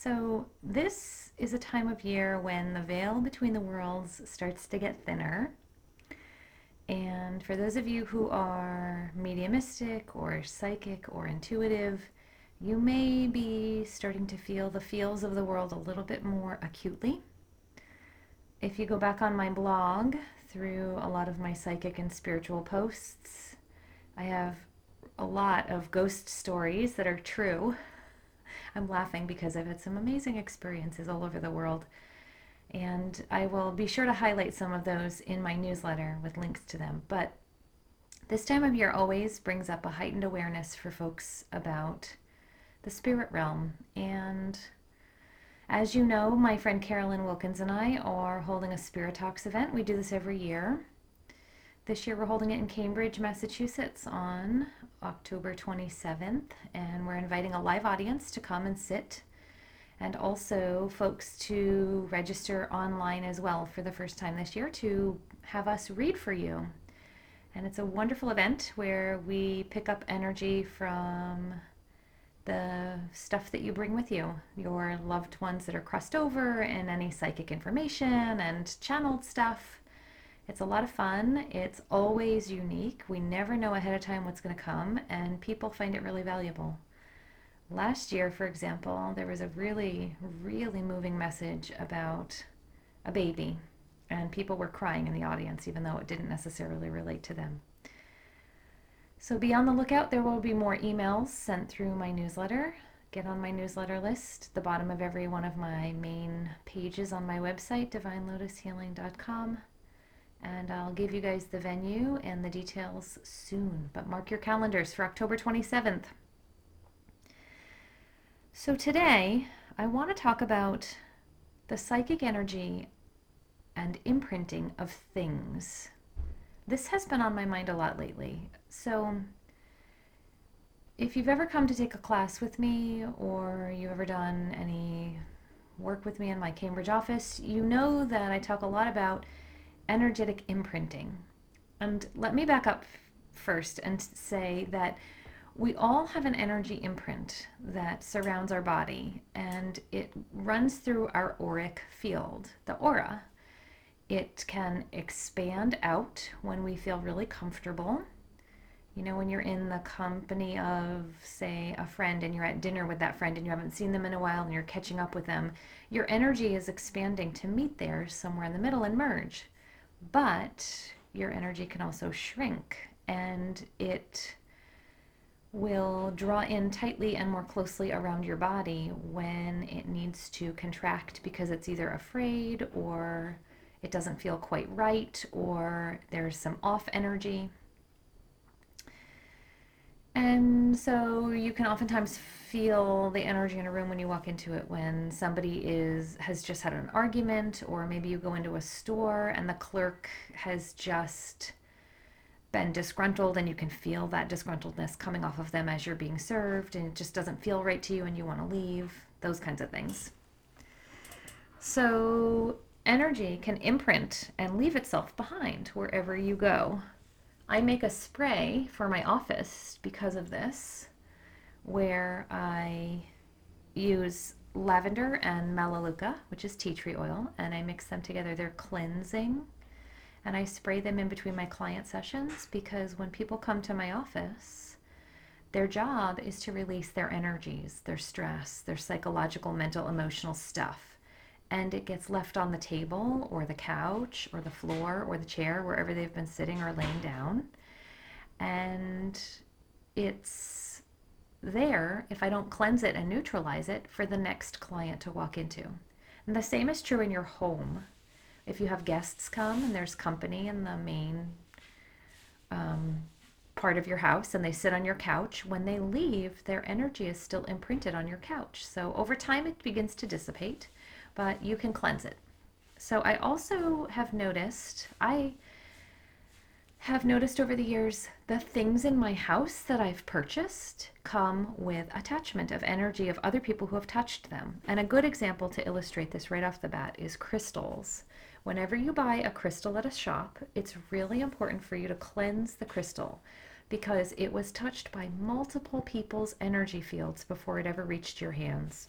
So, this is a time of year when the veil between the worlds starts to get thinner. And for those of you who are mediumistic or psychic or intuitive, you may be starting to feel the feels of the world a little bit more acutely. If you go back on my blog through a lot of my psychic and spiritual posts, I have a lot of ghost stories that are true I'm laughing because I've had some amazing experiences all over the world. And I will be sure to highlight some of those in my newsletter with links to them. But this time of year always brings up a heightened awareness for folks about the spirit realm. And as you know, my friend Carolyn Wilkins and I are holding a Spirit Talks event. We do this every year. This year we're holding it in Cambridge, Massachusetts on October 27th, and we're inviting a live audience to come and sit, and also folks to register online as well for the first time this year to have us read for you. And it's a wonderful event where we pick up energy from the stuff that you bring with you, your loved ones that are crossed over, and any psychic information and channeled stuff it's a lot of fun. It's always unique. We never know ahead of time what's going to come, and people find it really valuable. Last year, for example, there was a really, really moving message about a baby, and people were crying in the audience, even though it didn't necessarily relate to them. So be on the lookout. There will be more emails sent through my newsletter. Get on my newsletter list, the bottom of every one of my main pages on my website, divinelotushealing.com and I'll give you guys the venue and the details soon. But mark your calendars for October 27th. So today, I want to talk about the psychic energy and imprinting of things. This has been on my mind a lot lately. So, if you've ever come to take a class with me or you've ever done any work with me in my Cambridge office, you know that I talk a lot about energetic imprinting. And let me back up first and say that we all have an energy imprint that surrounds our body and it runs through our auric field, the aura. It can expand out when we feel really comfortable. You know, when you're in the company of, say, a friend and you're at dinner with that friend and you haven't seen them in a while and you're catching up with them, your energy is expanding to meet theirs somewhere in the middle and merge. But your energy can also shrink and it will draw in tightly and more closely around your body when it needs to contract because it's either afraid or it doesn't feel quite right or there's some off energy. And so you can oftentimes feel the energy in a room when you walk into it when somebody is has just had an argument or maybe you go into a store and the clerk has just been disgruntled and you can feel that disgruntledness coming off of them as you're being served and it just doesn't feel right to you and you want to leave those kinds of things. So energy can imprint and leave itself behind wherever you go i make a spray for my office because of this where I use lavender and melaleuca, which is tea tree oil, and I mix them together. They're cleansing. And I spray them in between my client sessions because when people come to my office, their job is to release their energies, their stress, their psychological, mental, emotional stuff. And it gets left on the table or the couch or the floor or the chair, wherever they've been sitting or laying down. And it's there if I don't cleanse it and neutralize it for the next client to walk into. And the same is true in your home. If you have guests come and there's company in the main um, part of your house and they sit on your couch, when they leave, their energy is still imprinted on your couch. So over time, it begins to dissipate, but you can cleanse it. So I also have noticed, I have noticed over the years the things in my house that I've purchased come with attachment of energy of other people who have touched them. And a good example to illustrate this right off the bat is crystals. Whenever you buy a crystal at a shop, it's really important for you to cleanse the crystal because it was touched by multiple people's energy fields before it ever reached your hands.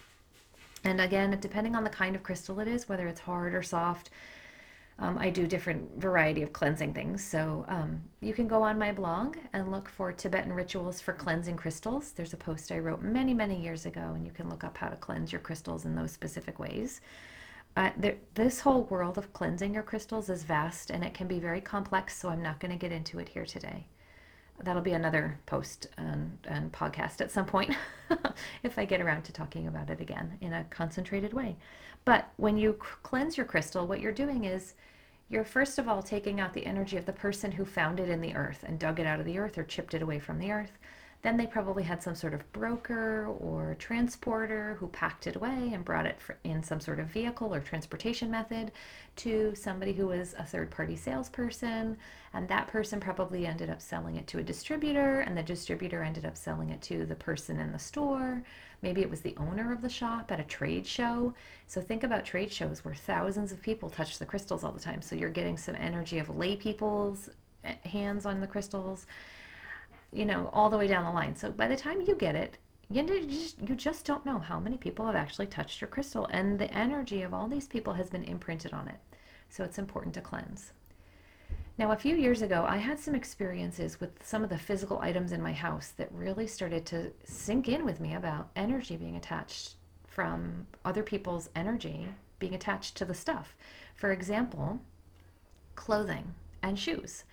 And again, depending on the kind of crystal it is, whether it's hard or soft, um, I do different variety of cleansing things. So um, you can go on my blog and look for Tibetan rituals for cleansing crystals. There's a post I wrote many, many years ago, and you can look up how to cleanse your crystals in those specific ways. Uh, there, this whole world of cleansing your crystals is vast and it can be very complex, so I'm not going to get into it here today. That'll be another post and, and podcast at some point if I get around to talking about it again in a concentrated way. But when you cleanse your crystal, what you're doing is you're first of all taking out the energy of the person who found it in the earth and dug it out of the earth or chipped it away from the earth. Then they probably had some sort of broker or transporter who packed it away and brought it in some sort of vehicle or transportation method to somebody who was a third party salesperson. And that person probably ended up selling it to a distributor, and the distributor ended up selling it to the person in the store. Maybe it was the owner of the shop at a trade show. So think about trade shows where thousands of people touch the crystals all the time. So you're getting some energy of lay people's eh, hands on the crystals you know, all the way down the line. So by the time you get it, you just, you just don't know how many people have actually touched your crystal. And the energy of all these people has been imprinted on it. So it's important to cleanse. Now, a few years ago, I had some experiences with some of the physical items in my house that really started to sink in with me about energy being attached from other people's energy being attached to the stuff. For example, clothing and shoes.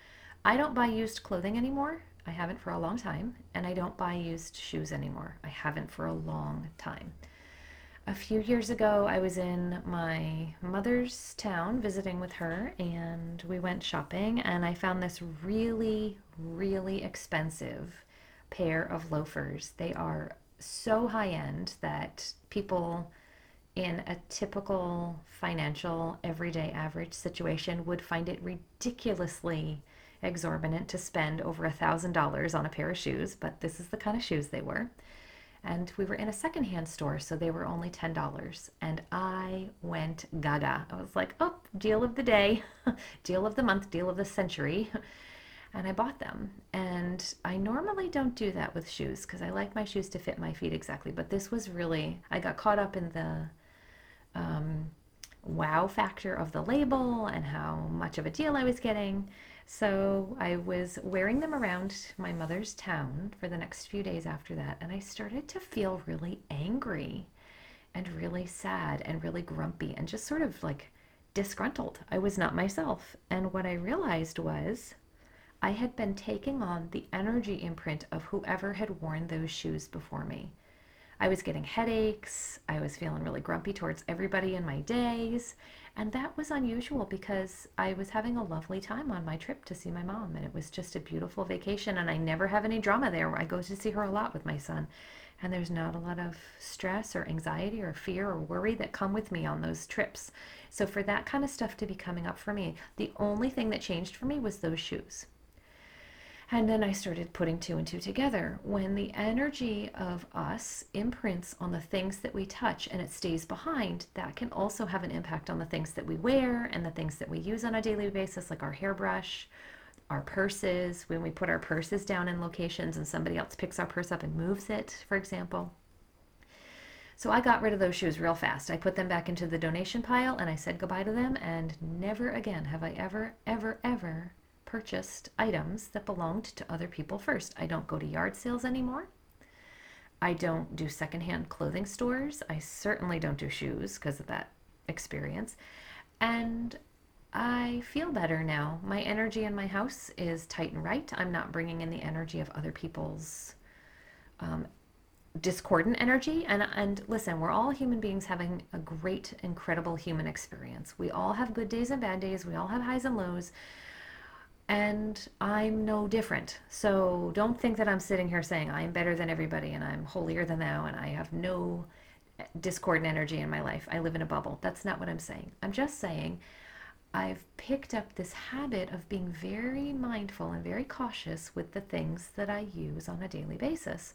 I don't buy used clothing anymore I haven't for a long time, and I don't buy used shoes anymore. I haven't for a long time. A few years ago, I was in my mother's town visiting with her, and we went shopping, and I found this really, really expensive pair of loafers. They are so high end that people in a typical financial, everyday average situation would find it ridiculously exorbitant to spend over a thousand dollars on a pair of shoes, but this is the kind of shoes they were. And we were in a secondhand store, so they were only ten dollars. And I went gaga. I was like, "Oh, deal of the day, deal of the month, deal of the century." and I bought them. And I normally don't do that with shoes because I like my shoes to fit my feet exactly. But this was really, I got caught up in the um, wow factor of the label and how much of a deal I was getting. So I was wearing them around my mother's town for the next few days after that, and I started to feel really angry and really sad and really grumpy and just sort of like disgruntled. I was not myself. And what I realized was I had been taking on the energy imprint of whoever had worn those shoes before me. I was getting headaches. I was feeling really grumpy towards everybody in my days. And that was unusual because I was having a lovely time on my trip to see my mom. And it was just a beautiful vacation. And I never have any drama there. I go to see her a lot with my son. And there's not a lot of stress or anxiety or fear or worry that come with me on those trips. So for that kind of stuff to be coming up for me, the only thing that changed for me was those shoes. And then I started putting two and two together. When the energy of us imprints on the things that we touch and it stays behind, that can also have an impact on the things that we wear and the things that we use on a daily basis, like our hairbrush, our purses, when we put our purses down in locations and somebody else picks our purse up and moves it, for example. So I got rid of those shoes real fast. I put them back into the donation pile and I said goodbye to them, and never again have I ever, ever, ever purchased items that belonged to other people first. I don't go to yard sales anymore. I don't do secondhand clothing stores. I certainly don't do shoes because of that experience. And I feel better now. My energy in my house is tight and right. I'm not bringing in the energy of other people's um, discordant energy. And, and listen, we're all human beings having a great, incredible human experience. We all have good days and bad days. We all have highs and lows and I'm no different. So don't think that I'm sitting here saying I'm better than everybody and I'm holier than thou and I have no discordant energy in my life. I live in a bubble. That's not what I'm saying. I'm just saying I've picked up this habit of being very mindful and very cautious with the things that I use on a daily basis.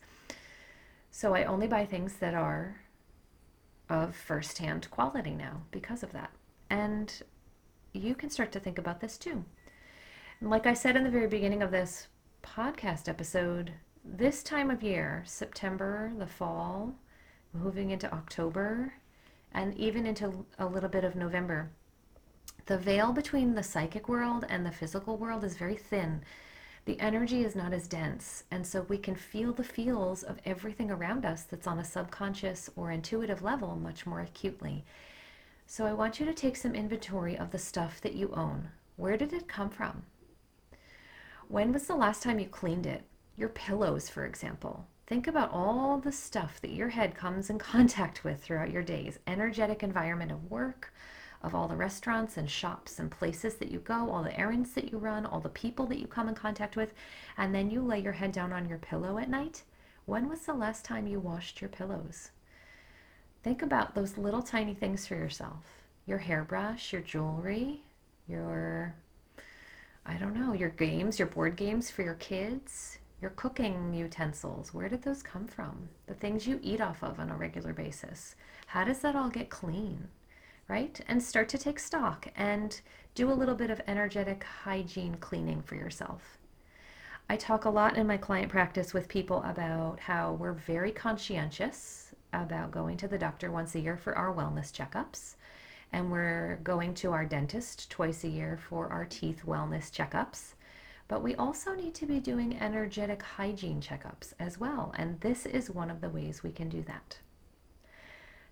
So I only buy things that are of first-hand quality now because of that. And you can start to think about this too. Like I said in the very beginning of this podcast episode, this time of year, September, the fall, moving into October, and even into a little bit of November, the veil between the psychic world and the physical world is very thin. The energy is not as dense, and so we can feel the feels of everything around us that's on a subconscious or intuitive level much more acutely. So I want you to take some inventory of the stuff that you own. Where did it come from? When was the last time you cleaned it? Your pillows, for example. Think about all the stuff that your head comes in contact with throughout your days energetic environment of work, of all the restaurants and shops and places that you go, all the errands that you run, all the people that you come in contact with, and then you lay your head down on your pillow at night. When was the last time you washed your pillows? Think about those little tiny things for yourself your hairbrush, your jewelry, your, I don't know, your games, your board games for your kids, your cooking utensils. Where did those come from? The things you eat off of on a regular basis. How does that all get clean? Right? And start to take stock and do a little bit of energetic hygiene cleaning for yourself. I talk a lot in my client practice with people about how we're very conscientious about going to the doctor once a year for our wellness checkups. And we're going to our dentist twice a year for our teeth wellness checkups. But we also need to be doing energetic hygiene checkups as well. And this is one of the ways we can do that.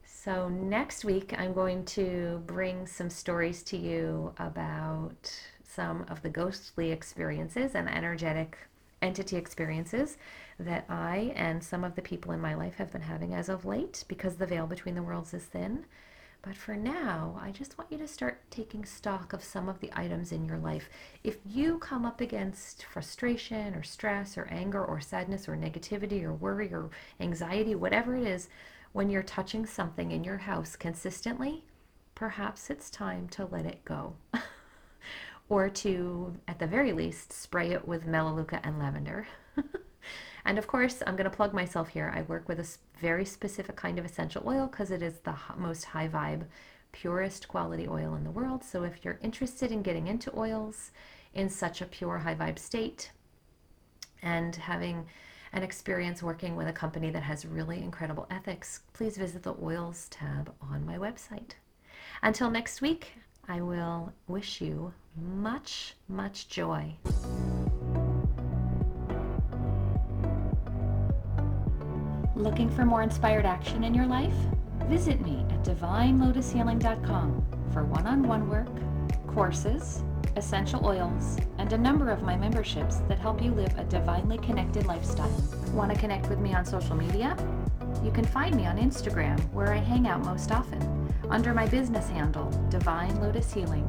So, next week, I'm going to bring some stories to you about some of the ghostly experiences and energetic entity experiences that I and some of the people in my life have been having as of late because the veil between the worlds is thin. But for now, I just want you to start taking stock of some of the items in your life. If you come up against frustration or stress or anger or sadness or negativity or worry or anxiety, whatever it is, when you're touching something in your house consistently, perhaps it's time to let it go. or to, at the very least, spray it with melaleuca and lavender. And of course, I'm going to plug myself here. I work with a very specific kind of essential oil because it is the most high vibe, purest quality oil in the world. So if you're interested in getting into oils in such a pure high vibe state and having an experience working with a company that has really incredible ethics, please visit the oils tab on my website. Until next week, I will wish you much, much joy. Looking for more inspired action in your life? Visit me at divinelotushealing.com for one on one work, courses, essential oils, and a number of my memberships that help you live a divinely connected lifestyle. Want to connect with me on social media? You can find me on Instagram, where I hang out most often, under my business handle, Divine Lotus Healing.